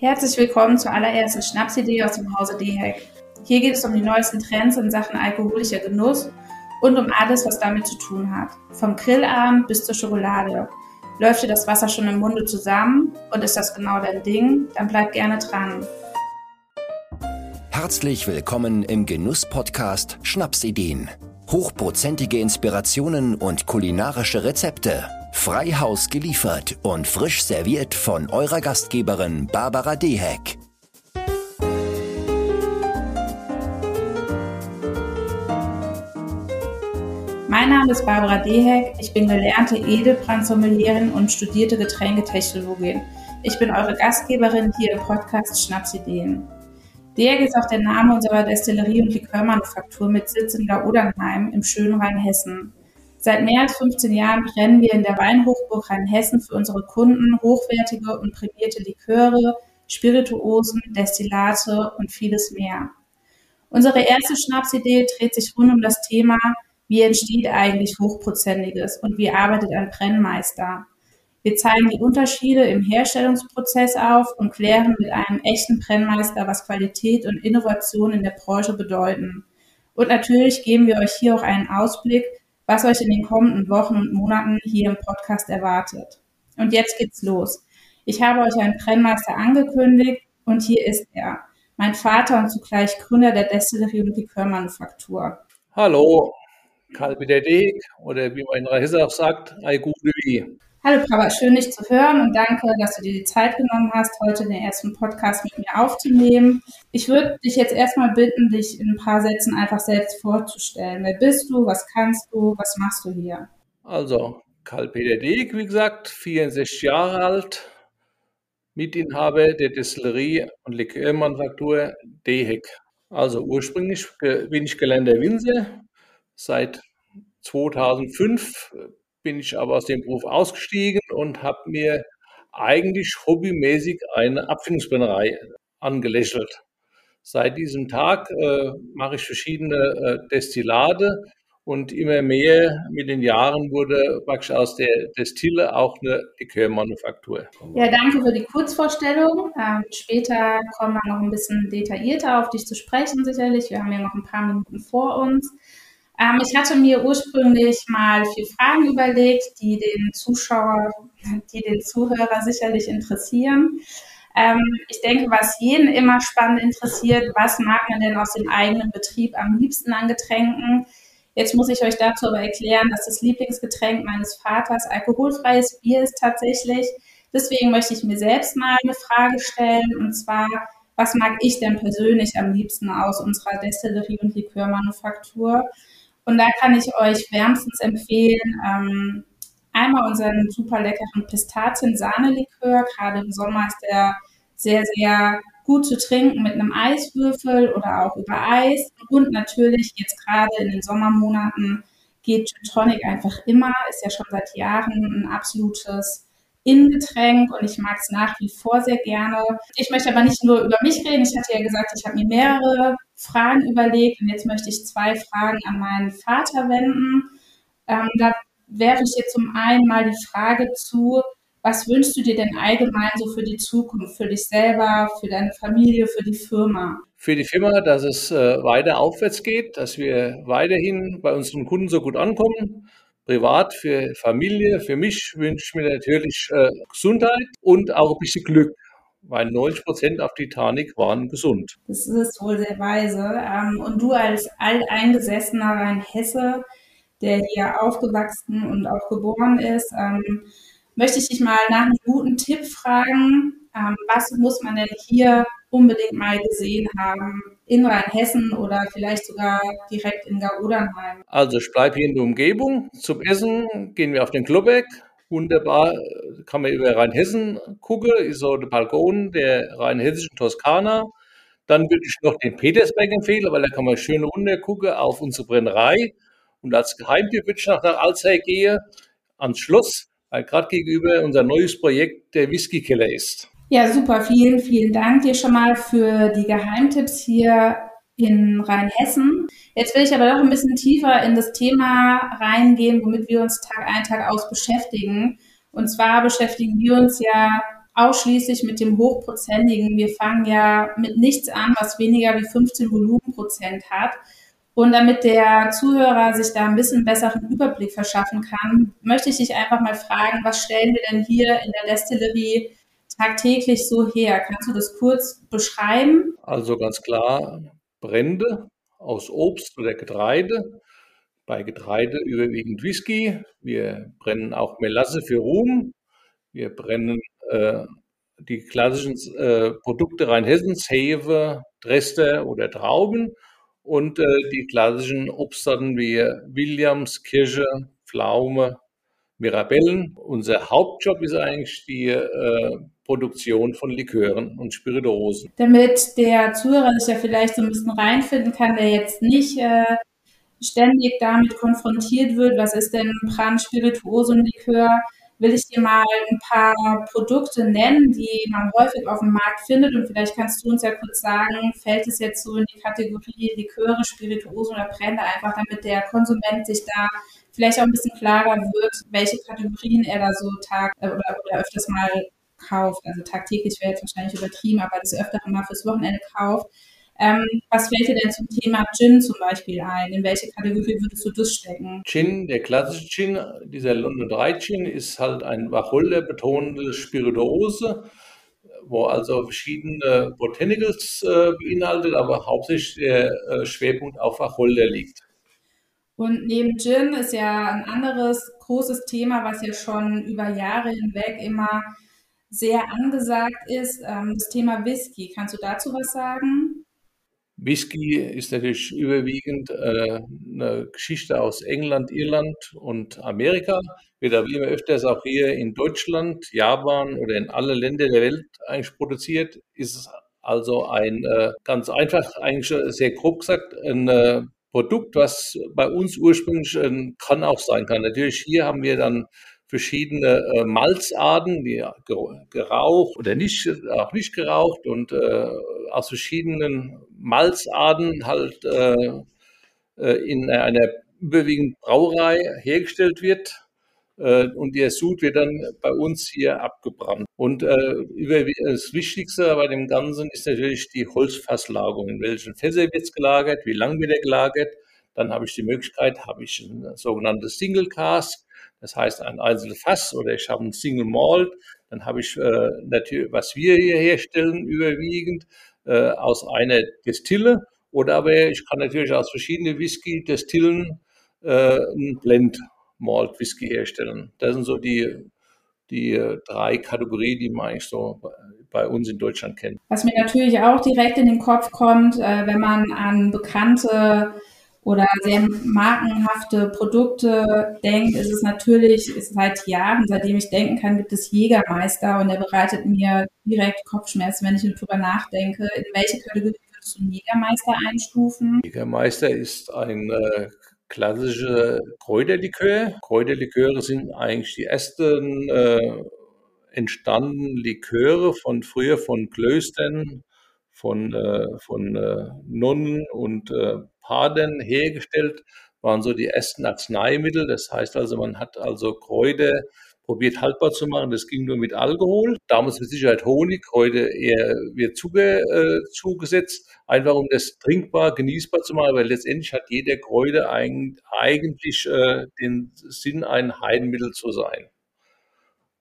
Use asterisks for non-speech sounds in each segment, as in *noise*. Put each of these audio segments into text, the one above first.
Herzlich willkommen zur allerersten Schnapsidee aus dem Hause DHEC. Hier geht es um die neuesten Trends in Sachen alkoholischer Genuss und um alles, was damit zu tun hat. Vom Grillabend bis zur Schokolade. Läuft dir das Wasser schon im Munde zusammen und ist das genau dein Ding? Dann bleib gerne dran. Herzlich willkommen im Genuss-Podcast Schnapsideen. Hochprozentige Inspirationen und kulinarische Rezepte Freihaus geliefert und frisch serviert von eurer Gastgeberin Barbara Deheck. Mein Name ist Barbara Deheck. Ich bin gelernte Edelbrandsommelieren und studierte Getränketechnologin. Ich bin eure Gastgeberin hier im Podcast Schnapsideen. Deheck ist auch der Name unserer Destillerie und Likörmanufaktur mit Sitz in Gaudernheim im schönen Rheinhessen. Seit mehr als 15 Jahren brennen wir in der Weinhochburg Rheinhessen für unsere Kunden hochwertige und prämierte Liköre, Spirituosen, Destillate und vieles mehr. Unsere erste Schnapsidee dreht sich rund um das Thema, wie entsteht eigentlich Hochprozentiges und wie arbeitet ein Brennmeister. Wir zeigen die Unterschiede im Herstellungsprozess auf und klären mit einem echten Brennmeister, was Qualität und Innovation in der Branche bedeuten. Und natürlich geben wir euch hier auch einen Ausblick, was euch in den kommenden Wochen und Monaten hier im Podcast erwartet. Und jetzt geht's los. Ich habe euch einen Brennmeister angekündigt und hier ist er. Mein Vater und zugleich Gründer der Destillerie und Likörmanufaktur. Hallo, Karl Peter Deeg oder wie man in Rahisse auch sagt, Aigu Louis. Hallo Papa, schön dich zu hören und danke, dass du dir die Zeit genommen hast, heute den ersten Podcast mit mir aufzunehmen. Ich würde dich jetzt erstmal bitten, dich in ein paar Sätzen einfach selbst vorzustellen. Wer bist du, was kannst du, was machst du hier? Also, Karl-Peter Deeg, wie gesagt, 64 Jahre alt, Mitinhaber der Destillerie und Likörmanufaktur Dehek. Also ursprünglich bin ich gelernter Winzer. Seit 2005 bin ich aber aus dem Beruf ausgestiegen und habe mir eigentlich hobbymäßig eine Abfüllungsbrennerei angelächelt. Seit diesem Tag äh, mache ich verschiedene äh, Destillate und immer mehr mit den Jahren wurde praktisch aus der Destille auch eine Likörmanufaktur. Ja, danke für die Kurzvorstellung. Ähm, später kommen wir noch ein bisschen detaillierter auf dich zu sprechen, sicherlich. Wir haben ja noch ein paar Minuten vor uns. Ähm, ich hatte mir ursprünglich mal vier Fragen überlegt, die den Zuschauer, die den Zuhörer sicherlich interessieren. Ähm, ich denke, was jeden immer spannend interessiert, was mag man denn aus dem eigenen Betrieb am liebsten an Getränken? Jetzt muss ich euch dazu aber erklären, dass das Lieblingsgetränk meines Vaters alkoholfreies Bier ist tatsächlich. Deswegen möchte ich mir selbst mal eine Frage stellen und zwar, was mag ich denn persönlich am liebsten aus unserer Destillerie und Likörmanufaktur? Und da kann ich euch wärmstens empfehlen, ähm, einmal unseren super leckeren Pistazien-Sahne-Likör. Gerade im Sommer ist der sehr, sehr gut zu trinken mit einem Eiswürfel oder auch über Eis. Und natürlich jetzt gerade in den Sommermonaten geht Gin Tonic einfach immer, ist ja schon seit Jahren ein absolutes Innengetränk und ich mag es nach wie vor sehr gerne. Ich möchte aber nicht nur über mich reden. Ich hatte ja gesagt, ich habe mir mehrere Fragen überlegt und jetzt möchte ich zwei Fragen an meinen Vater wenden. Ähm, da werfe ich jetzt zum einen mal die Frage zu, was wünschst du dir denn allgemein so für die Zukunft, für dich selber, für deine Familie, für die Firma? Für die Firma, dass es äh, weiter aufwärts geht, dass wir weiterhin bei unseren Kunden so gut ankommen. Privat, für Familie, für mich wünsche ich mir natürlich äh, Gesundheit und auch ein bisschen Glück weil 90 Prozent auf Titanic waren gesund. Das ist wohl sehr weise. Ähm, und du als alteingesessener Rheinhesse, der hier aufgewachsen und auch geboren ist, ähm, möchte ich dich mal nach einem guten Tipp fragen. Ähm, was muss man denn hier unbedingt mal gesehen haben in Rheinhessen oder vielleicht sogar direkt in Gaudernheim? Also ich bleibe hier in der Umgebung. Zum Essen gehen wir auf den Klobeck, wunderbar, kann man über Rheinhessen gucken, ist so der Balkon der rheinhessischen Toskana. Dann würde ich noch den Petersberg empfehlen, weil da kann man schön runter gucken auf unsere Brennerei. Und als Geheimtipp würde ich nach der Alzey gehen, ans Schloss, weil gerade gegenüber unser neues Projekt der Whisky-Keller ist. Ja, super. Vielen, vielen Dank dir schon mal für die Geheimtipps hier in Rheinhessen. Jetzt will ich aber doch ein bisschen tiefer in das Thema reingehen, womit wir uns Tag ein, Tag aus beschäftigen. Und zwar beschäftigen wir uns ja ausschließlich mit dem hochprozentigen. Wir fangen ja mit nichts an, was weniger wie 15 Volumenprozent hat. Und damit der Zuhörer sich da ein bisschen besseren Überblick verschaffen kann, möchte ich dich einfach mal fragen, was stellen wir denn hier in der Destillerie tagtäglich so her? Kannst du das kurz beschreiben? Also ganz klar Brände aus Obst oder Getreide. Bei Getreide überwiegend Whisky. Wir brennen auch Melasse für Rum. Wir brennen äh, die klassischen äh, Produkte Rheinhessens, Hefe, Dresder oder Trauben und äh, die klassischen Obstsorten wie Williams, Kirsche, Pflaume, Mirabellen. Unser Hauptjob ist eigentlich die äh, Produktion von Likören und Spirituosen. Damit der Zuhörer sich ja vielleicht so ein bisschen reinfinden kann, der jetzt nicht äh, ständig damit konfrontiert wird, was ist denn Pran, Spirituosenlikör, will ich dir mal ein paar Produkte nennen, die man häufig auf dem Markt findet. Und vielleicht kannst du uns ja kurz sagen, fällt es jetzt so in die Kategorie Liköre, Spirituosen oder Brände, einfach damit der Konsument sich da vielleicht auch ein bisschen klarer wird, welche Kategorien er da so tag äh, oder, oder öfters mal kauft. Also tagtäglich wäre jetzt wahrscheinlich übertrieben, aber das öfter mal fürs Wochenende kauft. Ähm, was fällt dir denn zum Thema Gin zum Beispiel ein? In welche Kategorie würdest du das stecken? Gin, der klassische Gin, dieser London Dry Gin, ist halt ein Wacholder betonende Spirituose, wo also verschiedene Botanicals äh, beinhaltet, aber hauptsächlich der äh, Schwerpunkt auf Wacholder liegt. Und neben Gin ist ja ein anderes großes Thema, was ja schon über Jahre hinweg immer sehr angesagt ist, ähm, das Thema Whisky. Kannst du dazu was sagen? Whisky ist natürlich überwiegend äh, eine Geschichte aus England, Irland und Amerika. Wird aber immer öfters auch hier in Deutschland, Japan oder in alle Länder der Welt eigentlich produziert. Ist also ein äh, ganz einfach, eigentlich sehr grob gesagt, ein äh, Produkt, was bei uns ursprünglich äh, kann auch sein kann. Natürlich hier haben wir dann verschiedene äh, Malzarten, die geraucht oder nicht, auch nicht geraucht und äh, aus verschiedenen Malzarten halt äh, äh in einer überwiegend Brauerei hergestellt wird. Äh, und der Sud wird dann bei uns hier abgebrannt. Und äh, das Wichtigste bei dem Ganzen ist natürlich die Holzfasslagerung. In welchen Fässer wird es gelagert? Wie lange wird er gelagert? Dann habe ich die Möglichkeit, habe ich ein sogenanntes Single Cask das heißt ein einzelnes Fass oder ich habe ein Single Malt, dann habe ich äh, natürlich, was wir hier herstellen, überwiegend äh, aus einer Destille oder aber ich kann natürlich aus verschiedenen Whisky-Destillen äh, ein Blend Malt Whisky herstellen. Das sind so die, die äh, drei Kategorien, die man eigentlich so bei uns in Deutschland kennt. Was mir natürlich auch direkt in den Kopf kommt, äh, wenn man an bekannte oder sehr markenhafte Produkte denkt, ist es natürlich ist seit Jahren, seitdem ich denken kann, gibt es Jägermeister und der bereitet mir direkt Kopfschmerzen, wenn ich darüber nachdenke. In welche Kategorie würdest du einen Jägermeister einstufen? Jägermeister ist ein äh, klassischer Kräuterlikör. Kräuterliköre sind eigentlich die ersten äh, entstandenen Liköre von früher von Klöstern, von, äh, von äh, Nonnen und äh, Paden hergestellt, waren so die ersten Arzneimittel. Das heißt also, man hat also Kräuter probiert haltbar zu machen. Das ging nur mit Alkohol. Damals mit Sicherheit Honig, heute eher wird zuge, äh, zugesetzt, einfach um das trinkbar, genießbar zu machen, weil letztendlich hat jeder Kräuter eigentlich äh, den Sinn, ein Heilmittel zu sein.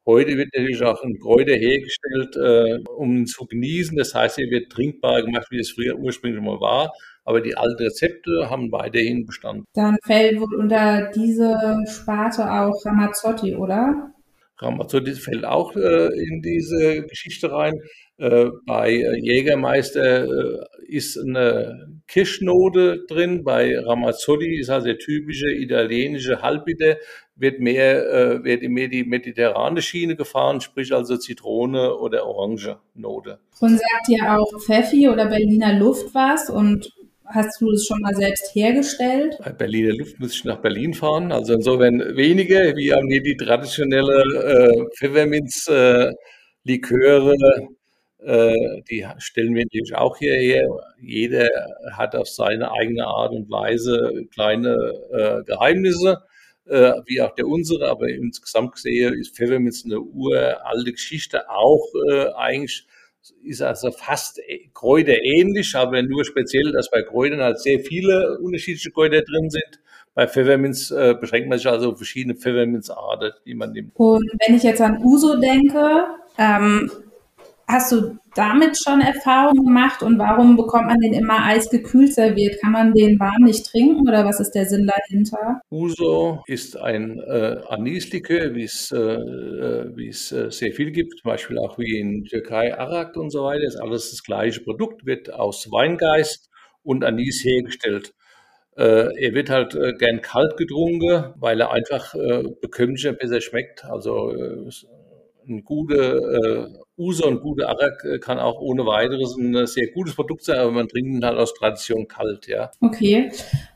Heute wird natürlich auch ein Kräuter hergestellt, äh, um ihn zu genießen. Das heißt, er wird trinkbar gemacht, wie es früher ursprünglich mal war. Aber die alten Rezepte haben weiterhin Bestand. Dann fällt wohl unter diese Sparte auch Ramazzotti, oder? Ramazzotti fällt auch äh, in diese Geschichte rein. Äh, bei Jägermeister äh, ist eine Kirschnote drin. Bei Ramazzotti ist also der typische italienische Halbbitter, wird mehr, äh, wird mehr die mediterrane Schiene gefahren, sprich also Zitrone oder Orange Note. Und sagt ihr auch Pfeffi oder Berliner Luft was? Und Hast du das schon mal selbst hergestellt? Bei Berliner Luft muss ich nach Berlin fahren. Also insofern wenige. Wir haben hier die traditionelle äh, Pfefferminz-Liköre. Äh, die stellen wir natürlich auch hierher. Jeder hat auf seine eigene Art und Weise kleine äh, Geheimnisse. äh, wie auch der unsere, aber insgesamt gesehen ist Pfefferminz eine uralte Geschichte, auch äh, eigentlich ist also fast kräuterähnlich, aber nur speziell, dass bei Kräutern halt sehr viele unterschiedliche Kräuter drin sind. Bei Pfefferminz äh, beschränkt man sich also auf verschiedene Pfefferminzarten, die man nimmt. Und wenn ich jetzt an Uso denke, ähm, Hast du damit schon Erfahrungen gemacht und warum bekommt man den immer eisgekühlt serviert? Kann man den warm nicht trinken oder was ist der Sinn dahinter? Uso ist ein äh, Anislikör, wie es, äh, äh, äh, sehr viel gibt, zum Beispiel auch wie in Türkei Arak und so weiter. Ist alles das gleiche Produkt, wird aus Weingeist und Anis hergestellt. Äh, er wird halt äh, gern kalt getrunken, weil er einfach bekömmlicher besser schmeckt. Also ein guter äh, Uso und gute Arak äh, kann auch ohne weiteres ein sehr gutes Produkt sein, aber man trinkt ihn halt aus Tradition kalt, ja. Okay.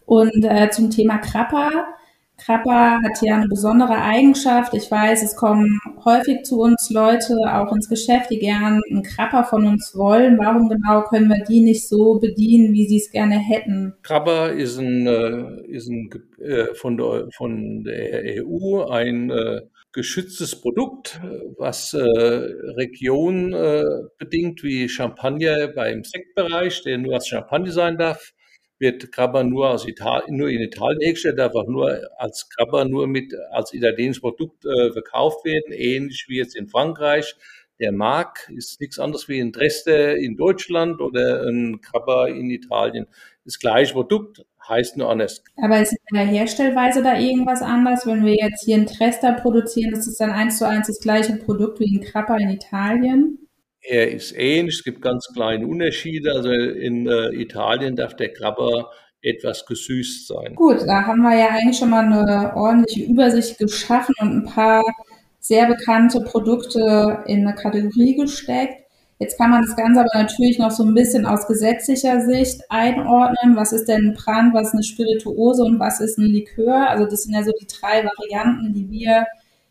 Und äh, zum Thema Krapper. Krapper hat ja eine besondere Eigenschaft. Ich weiß, es kommen häufig zu uns Leute auch ins Geschäft, die gern einen Krapper von uns wollen. Warum genau können wir die nicht so bedienen, wie sie es gerne hätten? Krapper ist ein, äh, ist ein äh, von, der, von der EU ein äh, geschütztes Produkt, was äh, Region äh, bedingt wie Champagner beim Sektbereich, der nur als Champagner sein darf, wird Krabber nur, aus Italien, nur in Italien hergestellt, darf auch nur als Krabber nur mit als italienisches Produkt äh, verkauft werden, ähnlich wie jetzt in Frankreich. Der Mark ist nichts anderes wie ein Dresde in Deutschland oder ein Krabber in Italien. Das gleiche Produkt, heißt nur anders. Aber ist in der Herstellweise da irgendwas anders? Wenn wir jetzt hier einen Trester produzieren, ist es dann eins zu eins das gleiche Produkt wie ein Krapper in Italien? Er ist ähnlich, es gibt ganz kleine Unterschiede. Also in äh, Italien darf der Krabber etwas gesüßt sein. Gut, da haben wir ja eigentlich schon mal eine ordentliche Übersicht geschaffen und ein paar sehr bekannte Produkte in eine Kategorie gesteckt. Jetzt kann man das Ganze aber natürlich noch so ein bisschen aus gesetzlicher Sicht einordnen. Was ist denn ein Brand, was ist eine Spirituose und was ist ein Likör? Also das sind ja so die drei Varianten, die wir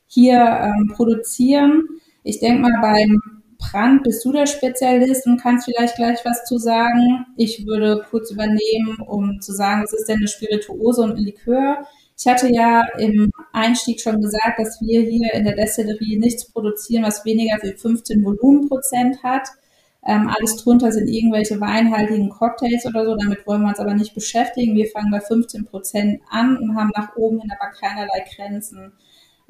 hier ähm, produzieren. Ich denke mal, beim Brand bist du der Spezialist und kannst vielleicht gleich was zu sagen. Ich würde kurz übernehmen, um zu sagen, was ist denn eine Spirituose und ein Likör? Ich hatte ja im Einstieg schon gesagt, dass wir hier in der Destillerie nichts produzieren, was weniger als 15 Volumenprozent hat. Ähm, alles drunter sind irgendwelche weinhaltigen Cocktails oder so. Damit wollen wir uns aber nicht beschäftigen. Wir fangen bei 15 Prozent an und haben nach oben hin aber keinerlei Grenzen.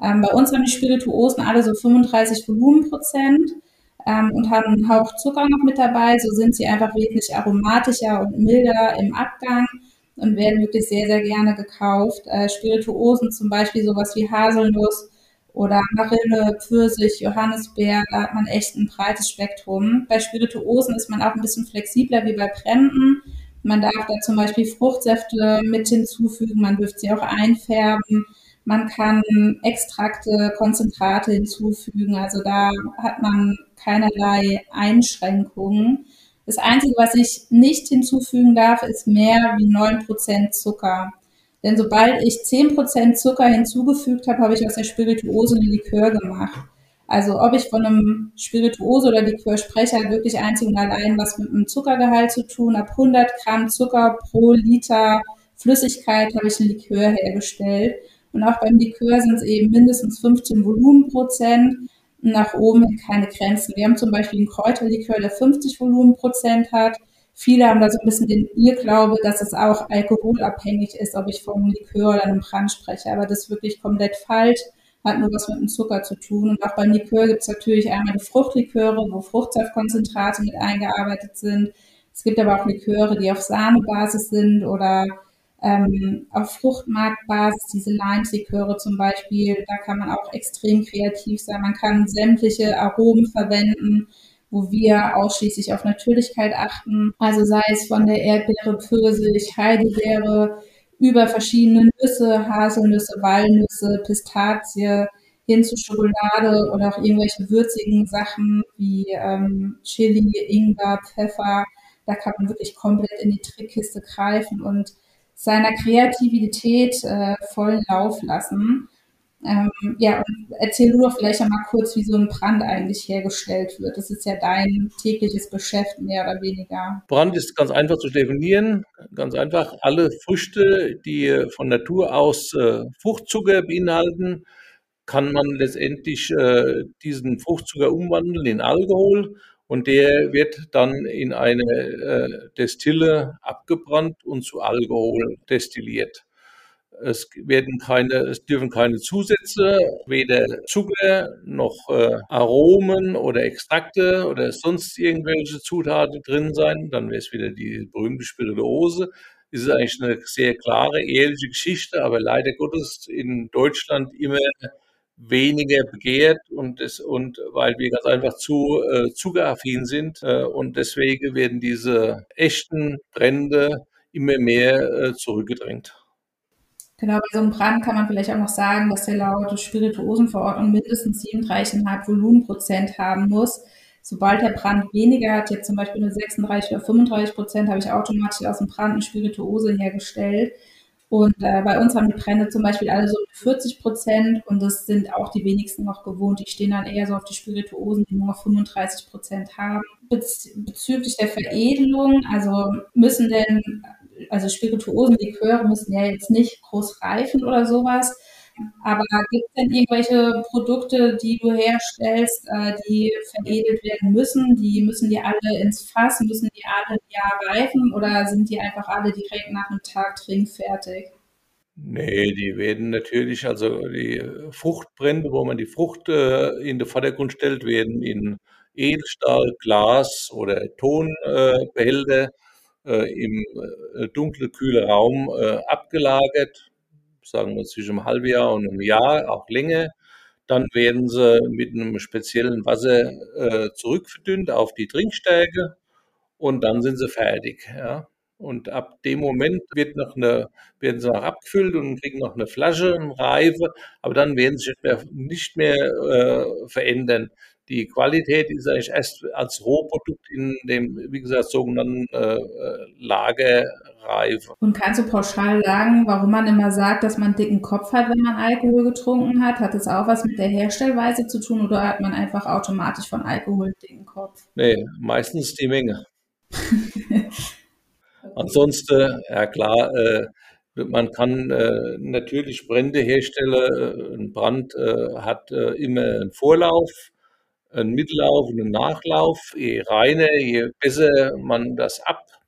Ähm, bei uns haben die Spirituosen alle so 35 Volumenprozent ähm, und haben einen Hauch Zucker noch mit dabei. So sind sie einfach wesentlich aromatischer und milder im Abgang und werden wirklich sehr, sehr gerne gekauft. Äh, Spirituosen zum Beispiel sowas wie Haselnuss oder Marille, Pfirsich, Johannisbeer, da hat man echt ein breites Spektrum. Bei Spirituosen ist man auch ein bisschen flexibler wie bei Bremden. Man darf da zum Beispiel Fruchtsäfte mit hinzufügen, man dürfte sie auch einfärben. Man kann Extrakte, Konzentrate hinzufügen. Also da hat man keinerlei Einschränkungen. Das Einzige, was ich nicht hinzufügen darf, ist mehr wie 9% Zucker. Denn sobald ich 10% Zucker hinzugefügt habe, habe ich aus der Spirituose ein Likör gemacht. Also ob ich von einem Spirituose oder Likör spreche, hat wirklich einzig und allein was mit einem Zuckergehalt zu tun. Ab 100 Gramm Zucker pro Liter Flüssigkeit habe ich ein Likör hergestellt. Und auch beim Likör sind es eben mindestens 15 Volumenprozent nach oben keine Grenzen. Wir haben zum Beispiel einen Kräuterlikör, der 50 Volumenprozent hat. Viele haben da so ein bisschen den Irrglaube, dass es auch alkoholabhängig ist, ob ich vom Likör oder einem Brand spreche. Aber das ist wirklich komplett falsch, hat nur was mit dem Zucker zu tun. Und auch beim Likör gibt es natürlich einmal die Fruchtliköre, wo Fruchtsaftkonzentrate mit eingearbeitet sind. Es gibt aber auch Liköre, die auf Sahnebasis sind oder ähm, auf Fruchtmarktbasis, diese Lime-Liköre zum Beispiel, da kann man auch extrem kreativ sein. Man kann sämtliche Aromen verwenden, wo wir ausschließlich auf Natürlichkeit achten. Also sei es von der Erdbeere, Pfirsich, Heidelbeere, über verschiedene Nüsse, Haselnüsse, Walnüsse, Pistazie, hin zu Schokolade oder auch irgendwelche würzigen Sachen wie ähm, Chili, Ingwer, Pfeffer. Da kann man wirklich komplett in die Trickkiste greifen und seiner Kreativität äh, vollen Lauf lassen. Ähm, ja, erzähl du doch vielleicht einmal kurz, wie so ein Brand eigentlich hergestellt wird. Das ist ja dein tägliches Geschäft, mehr oder weniger. Brand ist ganz einfach zu definieren. Ganz einfach, alle Früchte, die von Natur aus äh, Fruchtzucker beinhalten, kann man letztendlich äh, diesen Fruchtzucker umwandeln in Alkohol und der wird dann in eine äh, Destille abgebrannt und zu Alkohol destilliert. Es werden keine, es dürfen keine Zusätze, weder Zucker noch äh, Aromen oder Extrakte oder sonst irgendwelche Zutaten drin sein. Dann wäre es wieder die berühmte Spirituose. Es ist eigentlich eine sehr klare, ehrliche Geschichte, aber leider Gottes in Deutschland immer weniger begehrt und es, und weil wir ganz einfach zu äh, zuckeraffin sind äh, und deswegen werden diese echten Brände immer mehr äh, zurückgedrängt. Genau, bei so einem Brand kann man vielleicht auch noch sagen, dass der laut Spirituosenverordnung mindestens 37,5 Volumenprozent haben muss. Sobald der Brand weniger hat, jetzt zum Beispiel nur 36 oder 35 Prozent, habe ich automatisch aus dem Brand eine Spirituose hergestellt. Und äh, bei uns haben die Brände zum Beispiel alle so 40 Prozent und das sind auch die wenigsten noch gewohnt. Die stehen dann eher so auf die Spirituosen, die nur noch 35 Prozent haben. Bez bezüglich der Veredelung, also müssen denn also Spirituosen, Liköre müssen ja jetzt nicht groß reifen oder sowas. Aber gibt es denn irgendwelche Produkte, die du herstellst, äh, die veredelt werden müssen? Die müssen die alle ins Fass, müssen die alle ein Jahr reifen oder sind die einfach alle direkt nach einem Tag trinkfertig? Nee, die werden natürlich, also die Fruchtbrände, wo man die Frucht äh, in den Vordergrund stellt, werden in Edelstahl, Glas oder Tonbehälter äh, im äh, dunkle, kühle Raum abgelagert, sagen wir zwischen einem halben Jahr und einem Jahr, auch länger. Dann werden sie mit einem speziellen Wasser äh, zurückverdünnt auf die Trinkstärke und dann sind sie fertig. Ja. Und ab dem Moment wird noch eine, werden sie noch abgefüllt und kriegen noch eine Flasche, eine Reife, aber dann werden sie nicht mehr, nicht mehr äh, verändern. Die Qualität ist eigentlich erst als Rohprodukt in dem, wie gesagt, sogenannten äh, Lagerreife. Und kannst du pauschal sagen, warum man immer sagt, dass man einen dicken Kopf hat, wenn man Alkohol getrunken hat? Hat das auch was mit der Herstellweise zu tun oder hat man einfach automatisch von Alkohol dicken Kopf? Nee, meistens die Menge. *laughs* Ansonsten, ja klar, äh, man kann äh, natürlich Brände herstellen. Ein Brand äh, hat äh, immer einen Vorlauf einen Mittellauf und einen Nachlauf. Je reiner, je besser man das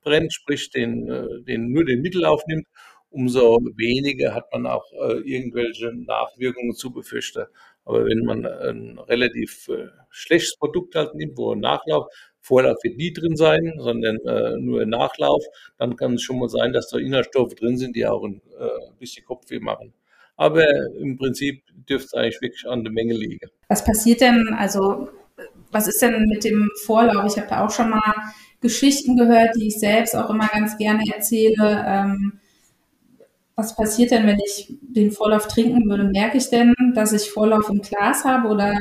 abbrennt, sprich den, äh, den, nur den Mittellauf nimmt, umso weniger hat man auch äh, irgendwelche Nachwirkungen zu befürchten. Aber wenn man ein relativ äh, schlechtes Produkt halt nimmt, wo ein Nachlauf, Vorlauf wird nie drin sein, sondern nur Nachlauf, dann kann es schon mal sein, dass da Inhaltsstoffe drin sind, die auch ein bisschen Kopfweh machen. Aber im Prinzip dürfte es eigentlich wirklich an der Menge liegen. Was passiert denn, also was ist denn mit dem Vorlauf? Ich habe da auch schon mal Geschichten gehört, die ich selbst auch immer ganz gerne erzähle. Ähm, was passiert denn, wenn ich den Vorlauf trinken würde? Merke ich denn, dass ich Vorlauf im Glas habe oder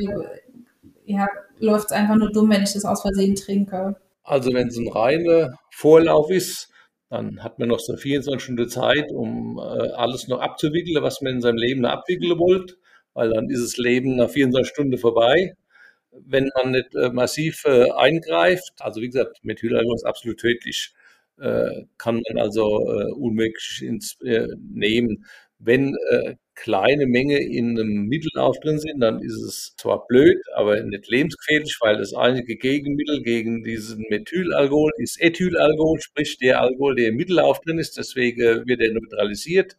ja, läuft es einfach nur dumm, wenn ich das aus Versehen trinke? Also wenn es ein reiner Vorlauf ist, dann hat man noch so 24 Stunden Zeit, um äh, alles noch abzuwickeln, was man in seinem Leben abwickeln wollte, weil dann ist das Leben nach 24 Stunden vorbei wenn man nicht äh, massiv äh, eingreift. Also wie gesagt, Methylalkohol ist absolut tödlich, äh, kann man also unmöglich ins, nehmen. Wenn kleine Menge in einem Mittellauf drin sind, dann ist es zwar blöd, aber nicht lebensgefährlich, weil das einzige Gegenmittel gegen diesen Methylalkohol ist Ethylalkohol, sprich der Alkohol, der im Mittellauf drin ist. Deswegen wird er neutralisiert.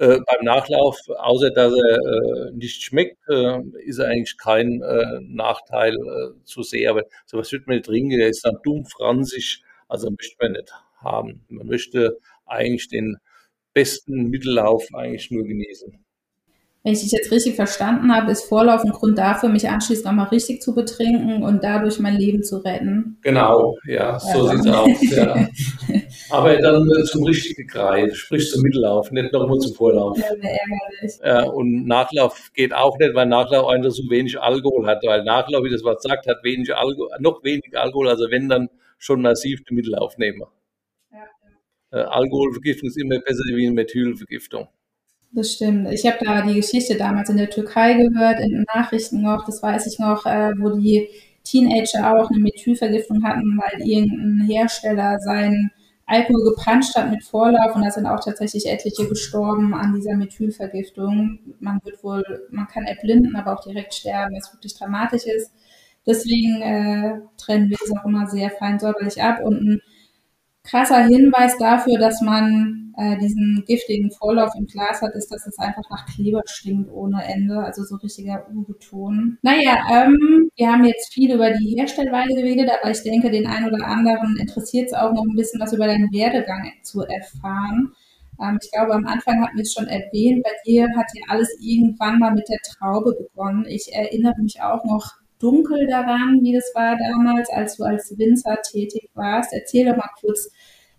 Äh, beim Nachlauf, außer dass er äh, nicht schmeckt, äh, ist er eigentlich kein äh, Nachteil äh, zu sehen. Aber sowas wird man nicht trinken, der ist dann dumm, franzig, also möchte man nicht haben. Man möchte eigentlich den besten Mittellauf eigentlich nur genießen. Wenn ich dich jetzt richtig verstanden habe, ist Vorlauf ein Grund dafür, mich anschließend nochmal richtig zu betrinken und dadurch mein Leben zu retten. Genau, ja, so ja. sieht's aus. Ja. *laughs* Aber dann zum richtigen Kreis, sprich zum Mittellauf, nicht nochmal zum Vorlauf. Ja, und Nachlauf geht auch nicht, weil Nachlauf einfach so wenig Alkohol hat. Weil Nachlauf, wie das was sagt, hat wenig Alkohol, noch weniger Alkohol, also wenn dann schon massiv den Mittellauf nehmen. Ja, ja. Äh, Alkoholvergiftung ist immer besser wie eine Methylvergiftung. Das stimmt. Ich habe da die Geschichte damals in der Türkei gehört, in den Nachrichten noch, das weiß ich noch, äh, wo die Teenager auch eine Methylvergiftung hatten, weil irgendein Hersteller seinen Alkohol gepanscht hat mit Vorlauf und da sind auch tatsächlich etliche gestorben an dieser Methylvergiftung. Man wird wohl, man kann erblinden, aber auch direkt sterben, was wirklich dramatisch ist. Deswegen äh, trennen wir es auch immer sehr fein säuberlich ab und ein krasser Hinweis dafür, dass man äh, diesen giftigen Vorlauf im Glas hat, ist, dass es einfach nach Kleber stinkt ohne Ende, also so richtiger Ureton. Naja, ähm, wir haben jetzt viel über die Herstellweise geredet, aber ich denke, den einen oder anderen interessiert es auch noch ein bisschen was über deinen Werdegang zu erfahren. Ähm, ich glaube, am Anfang hatten wir es schon erwähnt, bei dir hat ja alles irgendwann mal mit der Traube begonnen. Ich erinnere mich auch noch dunkel daran, wie das war damals, als du als Winzer tätig warst. Erzähl doch mal kurz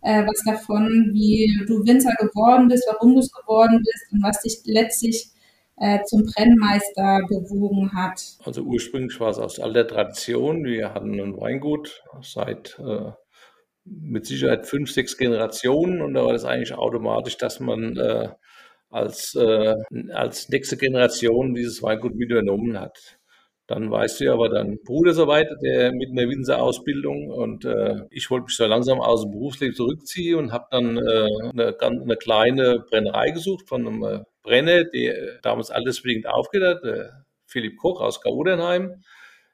äh, was davon, wie du Winzer geworden bist, warum du es geworden bist und was dich letztlich äh, zum Brennmeister bewogen hat. Also ursprünglich war es aus alter Tradition. Wir hatten ein Weingut seit äh, mit Sicherheit fünf, sechs Generationen und da war das eigentlich automatisch, dass man äh, als, äh, als nächste Generation dieses Weingut mit übernommen hat. Dann weißt du ja, aber dein Bruder so weit, der mit einer Winzerausbildung und äh, ich wollte mich so langsam aus dem Berufsleben zurückziehen und habe dann äh, eine, eine kleine Brennerei gesucht von einem äh, Brenner, der damals alles bedingt aufgehört hat, äh, Philipp Koch aus Gaudenheim.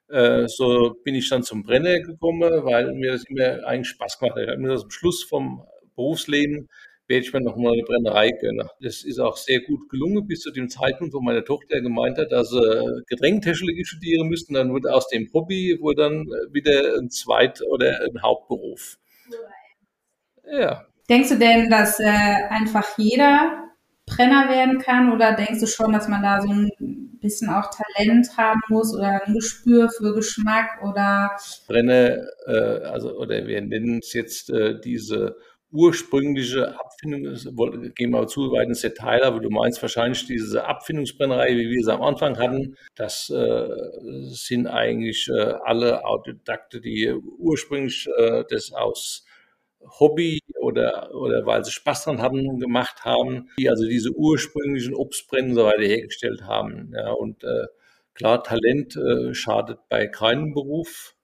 Äh, so bin ich dann zum Brenner gekommen, weil mir das immer eigentlich Spaß gemacht hat. Ich habe mir das am Schluss vom Berufsleben werde ich mir noch mal eine Brennerei gönnen. Das ist auch sehr gut gelungen bis zu dem Zeitpunkt, wo meine Tochter gemeint hat, dass sie Getränketechnologie studieren müssten. Dann wurde aus dem Hobby wurde dann wieder ein Zweit- oder ein Hauptberuf. Ja. Denkst du denn, dass äh, einfach jeder Brenner werden kann oder denkst du schon, dass man da so ein bisschen auch Talent haben muss oder ein Gespür für Geschmack oder Brenner, äh, also oder wir nennen es jetzt äh, diese ursprüngliche Abfindung, gehen wir zu weit ins Detail, aber du meinst wahrscheinlich diese Abfindungsbrennerei, wie wir sie am Anfang hatten, das äh, sind eigentlich äh, alle Autodidakte, die ursprünglich äh, das aus Hobby oder, oder weil sie Spaß dran hatten, gemacht haben, die also diese ursprünglichen Obstbrennen so weiter hergestellt haben. Ja, und äh, klar, Talent äh, schadet bei keinem Beruf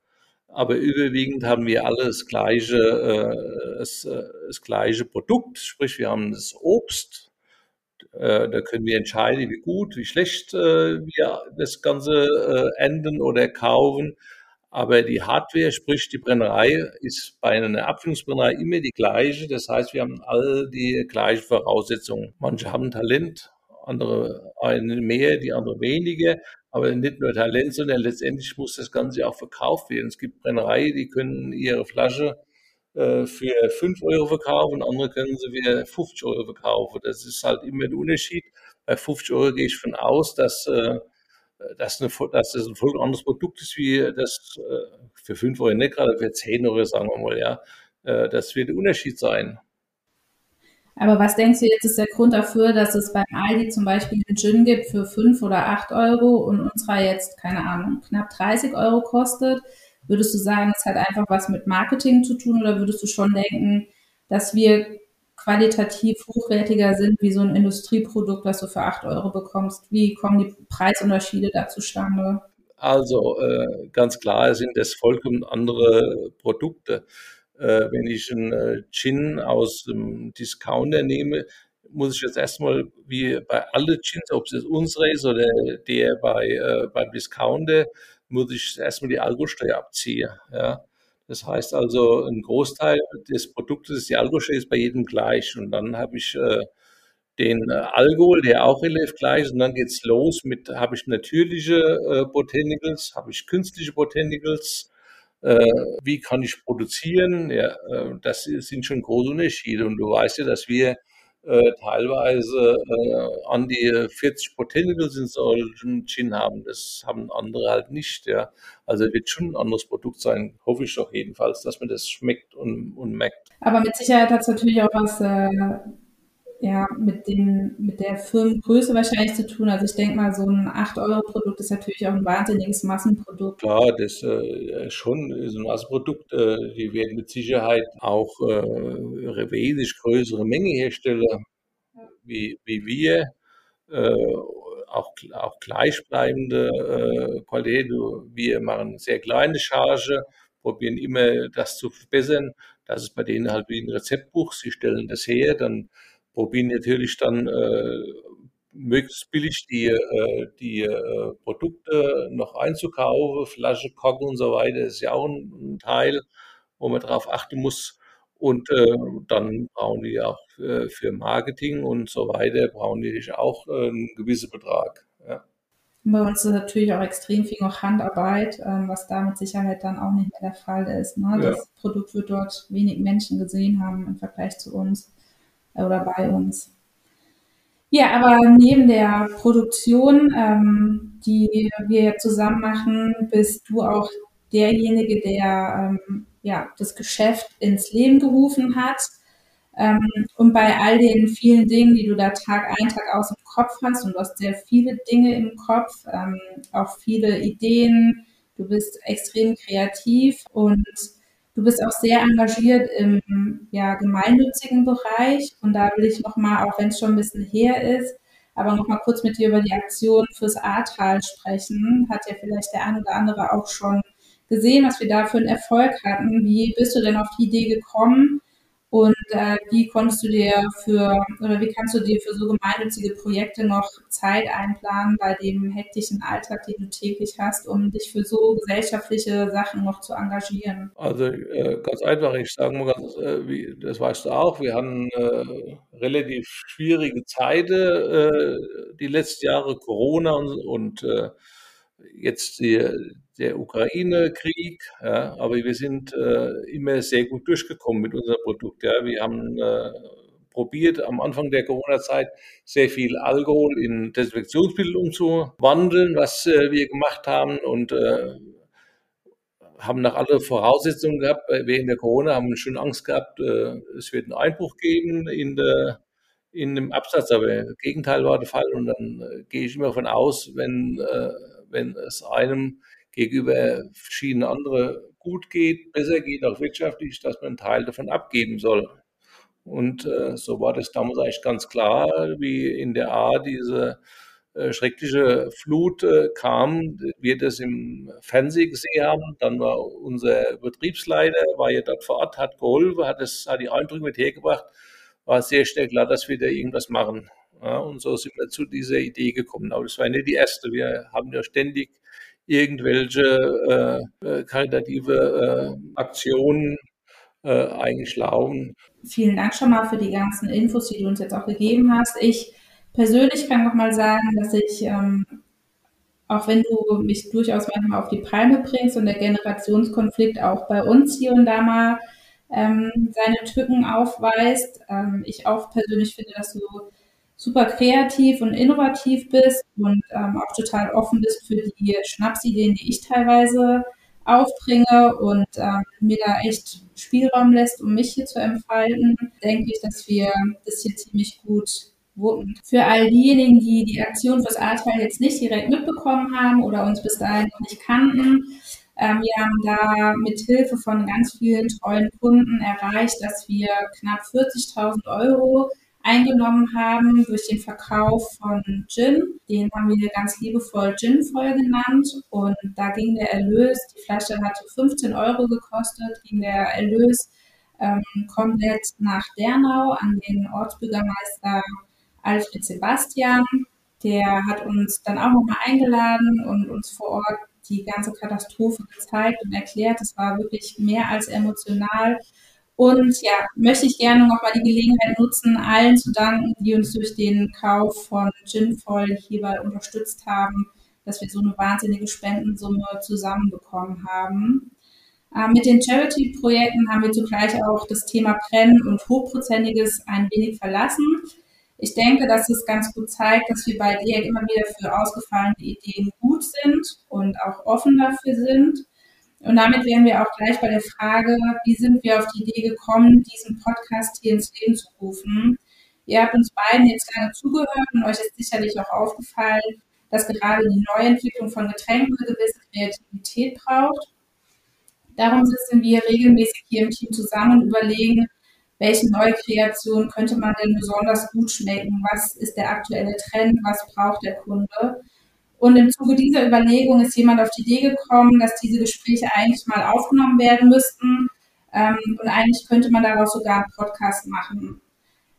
aber überwiegend haben wir alle das gleiche, äh, das, äh, das, gleiche Produkt, sprich wir haben das Obst. Äh, da können wir entscheiden, wie gut, wie schlecht äh, wir das Ganze enden oder kaufen. Aber die Hardware, sprich die Brennerei, ist bei einer Abfüllungsbrennerei immer die gleiche. Das heißt, wir haben alle die gleichen Voraussetzungen. Manche haben Talent, andere eine mehr, die andere weniger. Aber nicht nur Talent, sondern letztendlich muss das Ganze auch verkauft werden. Es gibt Brennereien, die können ihre Flasche äh, für 5 Euro verkaufen, andere können sie für 50 Euro verkaufen. Das ist halt immer ein Unterschied. Bei 50 Euro gehe ich von aus, dass, äh, dass, eine, dass das ein voll anderes Produkt ist, wie das äh, für 5 Euro nicht, gerade für 10 Euro, sagen wir mal, ja. Das wird der Unterschied sein. Aber was denkst du jetzt ist der Grund dafür, dass es beim Aldi zum Beispiel einen Gin gibt für 5 oder 8 Euro und unserer jetzt, keine Ahnung, knapp 30 Euro kostet? Würdest du sagen, es hat einfach was mit Marketing zu tun oder würdest du schon denken, dass wir qualitativ hochwertiger sind wie so ein Industrieprodukt, was du für 8 Euro bekommst? Wie kommen die Preisunterschiede da zustande? Also äh, ganz klar sind es vollkommen andere Produkte. Äh, wenn ich einen äh, Gin aus dem Discounter nehme, muss ich jetzt erstmal, wie bei allen Gins, ob es jetzt unsere ist oder der bei, äh, beim Discounter, muss ich erstmal die Alkoholsteuer abziehen. Ja. Das heißt also, ein Großteil des Produktes, die Alkoholsteuer ist bei jedem gleich. Und dann habe ich äh, den äh, Alkohol, der auch relativ gleich ist. Und dann geht's los mit, habe ich natürliche äh, Botanicals, habe ich künstliche Botanicals, wie kann ich produzieren? Ja, äh, das sind schon große Unterschiede. Und du weißt ja, dass wir äh, teilweise äh, an die 40 Botanicals in solchen Gin haben. Das haben andere halt nicht. Ja. Also wird schon ein anderes Produkt sein, hoffe ich doch jedenfalls, dass man das schmeckt und, und merkt. Aber mit Sicherheit hat es natürlich auch was äh, ja, mit, den, mit der Firmengröße wahrscheinlich zu tun. Also ich denke mal, so ein 8-Euro-Produkt ist natürlich auch ein wahnsinniges Massenprodukt. Klar, das äh, schon ist ein Massenprodukt. Äh, die werden mit Sicherheit auch äh, wesentlich größere Menge herstellen wie, wie wir. äh, auch, auch gleichbleibende äh, Qualität. Wir machen sehr kleine Charge, probieren immer das zu verbessern. Das ist bei denen halt wie ein Rezeptbuch. Sie stellen das her, dann probieren natürlich dann äh, möglichst billig die, äh, die äh, Produkte noch einzukaufen, Flasche, Korken und so weiter, ist ja auch ein, Teil, wo man darauf achten muss. Und äh, dann brauchen die auch äh, für Marketing und so weiter, brauchen die auch äh, einen gewissen Betrag. Ja. Bei uns ist natürlich auch extrem viel noch Handarbeit, ähm, was da mit Sicherheit dann auch nicht mehr der Fall ist. Ne? Das ja. Produkt wird dort wenig Menschen gesehen haben im Vergleich zu uns oder bei uns. Ja, aber neben der Produktion, ähm, die wir zusammen machen, bist du auch derjenige, der ähm, ja, das Geschäft ins Leben gerufen hat. Ähm, und bei all den vielen Dingen, die du da Tag ein, Tag aus im Kopf hast, und du hast sehr viele Dinge im Kopf, ähm, auch viele Ideen, du bist extrem kreativ und du bist auch sehr engagiert im ja, gemeinnützigen Bereich. Und da will ich nochmal, auch wenn es schon ein bisschen her ist, aber nochmal kurz mit dir über die Aktion fürs Ahrtal sprechen. Hat ja vielleicht der eine oder andere auch schon gesehen, was wir da für einen Erfolg hatten. Wie bist du denn auf die Idee gekommen? Und äh, wie konntest du dir für oder wie kannst du dir für so gemeinnützige Projekte noch Zeit einplanen bei dem hektischen Alltag, den du täglich hast, um dich für so gesellschaftliche Sachen noch zu engagieren? Also äh, ganz einfach, ich sage mal ganz, äh, wie, das weißt du auch, wir haben äh, relativ schwierige Zeiten, äh, die letzten Jahre Corona und, und äh, jetzt die, der Ukraine-Krieg, ja, aber wir sind äh, immer sehr gut durchgekommen mit unserem Produkt. Ja. Wir haben äh, probiert, am Anfang der Corona-Zeit sehr viel Alkohol in Desinfektionsmittel umzuwandeln, was äh, wir gemacht haben und äh, haben nach alle Voraussetzungen gehabt. Während der Corona haben wir schon Angst gehabt, äh, es wird einen Einbruch geben in der in dem Absatz, aber das Gegenteil war der Fall und dann äh, gehe ich immer davon aus, wenn äh, wenn es einem gegenüber verschiedene andere gut geht, besser geht, auch wirtschaftlich, dass man einen Teil davon abgeben soll. Und äh, so war das damals eigentlich ganz klar, wie in der A diese äh, schreckliche Flut äh, kam, wir das im Fernsehen gesehen haben. Dann war unser Betriebsleiter, war ja dort vor Ort, hat geholfen, hat, das, hat die Eindrücke mit hergebracht, war sehr schnell klar, dass wir da irgendwas machen. Ja, und so sind wir zu dieser Idee gekommen. Aber das war nicht die erste. Wir haben ja ständig irgendwelche äh, äh karitative äh, Aktionen äh, eingeschlagen. Vielen Dank schon mal für die ganzen Infos, die du uns jetzt auch gegeben hast. Ich persönlich kann noch mal sagen, dass ich, ähm, auch wenn du mich durchaus manchmal auf die Palme bringst und der Generationskonflikt auch bei uns hier und da mal ähm, seine Tücken aufweist, ähm, ich auch persönlich finde, dass du super kreativ und innovativ bist und ähm, auch total offen bist für die Schnapsideen, die ich teilweise aufbringe und ähm, mir da echt Spielraum lässt, um mich hier zu entfalten, denke ich, dass wir das hier ziemlich gut wuppen. Für all diejenigen, die die Aktion fürs Ahrtal jetzt nicht direkt mitbekommen haben oder uns bis dahin noch nicht kannten, ähm, wir haben da mit Hilfe von ganz vielen treuen Kunden erreicht, dass wir knapp 40.000 Euro eingenommen haben durch den Verkauf von Gin. Den haben wir ganz liebevoll Gin-voll genannt. Und da ging der Erlös, die Flasche hatte 15 Euro gekostet, ging der Erlös ähm, komplett nach Dernau an den Ortsbürgermeister Alfred Sebastian. Der hat uns dann auch nochmal eingeladen und uns vor Ort die ganze Katastrophe gezeigt und erklärt. Es war wirklich mehr als emotional. Und ja, möchte ich gerne nochmal die Gelegenheit nutzen, allen zu danken, die uns durch den Kauf von Ginfoil hierbei unterstützt haben, dass wir so eine wahnsinnige Spendensumme zusammenbekommen haben. Äh, mit den Charity-Projekten haben wir zugleich auch das Thema Brennen und Hochprozentiges ein wenig verlassen. Ich denke, dass es ganz gut zeigt, dass wir bei dir immer wieder für ausgefallene Ideen gut sind und auch offen dafür sind. Und damit wären wir auch gleich bei der Frage, wie sind wir auf die Idee gekommen, diesen Podcast hier ins Leben zu rufen? Ihr habt uns beiden jetzt lange zugehört und euch ist sicherlich auch aufgefallen, dass gerade die Neuentwicklung von Getränken eine gewisse Kreativität braucht. Darum sitzen wir regelmäßig hier im Team zusammen und überlegen, welche neue Kreation könnte man denn besonders gut schmecken, was ist der aktuelle Trend, was braucht der Kunde. Und im Zuge dieser Überlegung ist jemand auf die Idee gekommen, dass diese Gespräche eigentlich mal aufgenommen werden müssten. Ähm, und eigentlich könnte man daraus sogar einen Podcast machen.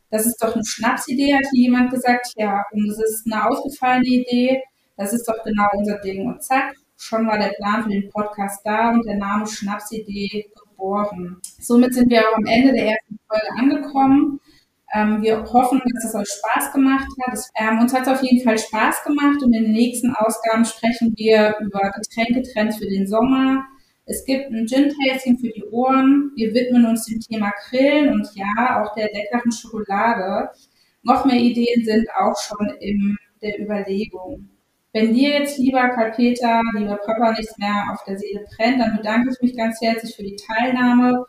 Das ist doch eine Schnapsidee, hat jemand gesagt. Ja, und es ist eine ausgefallene Idee. Das ist doch genau unser Ding. Und zack, schon war der Plan für den Podcast da und der Name Schnapsidee geboren. Somit sind wir auch am Ende der ersten Folge angekommen. Ähm, wir hoffen, dass es euch Spaß gemacht hat. Ähm, uns hat es auf jeden Fall Spaß gemacht und in den nächsten Ausgaben sprechen wir über Getränketrends für den Sommer. Es gibt ein Gin-Tasting für die Ohren. Wir widmen uns dem Thema Grillen und ja, auch der leckeren Schokolade. Noch mehr Ideen sind auch schon in der Überlegung. Wenn dir jetzt, lieber Karl-Peter, lieber Papa, nichts mehr auf der Seele brennt, dann bedanke ich mich ganz herzlich für die Teilnahme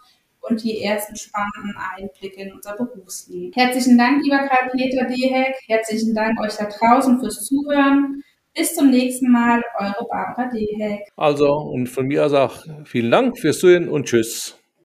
und die ersten spannenden Einblicke in unser Berufsleben. Herzlichen Dank, lieber Karl-Peter Deheck. Herzlichen Dank euch da draußen fürs Zuhören. Bis zum nächsten Mal, eure Barbara Deheck. Also, und von mir aus auch vielen Dank fürs Zuhören und Tschüss.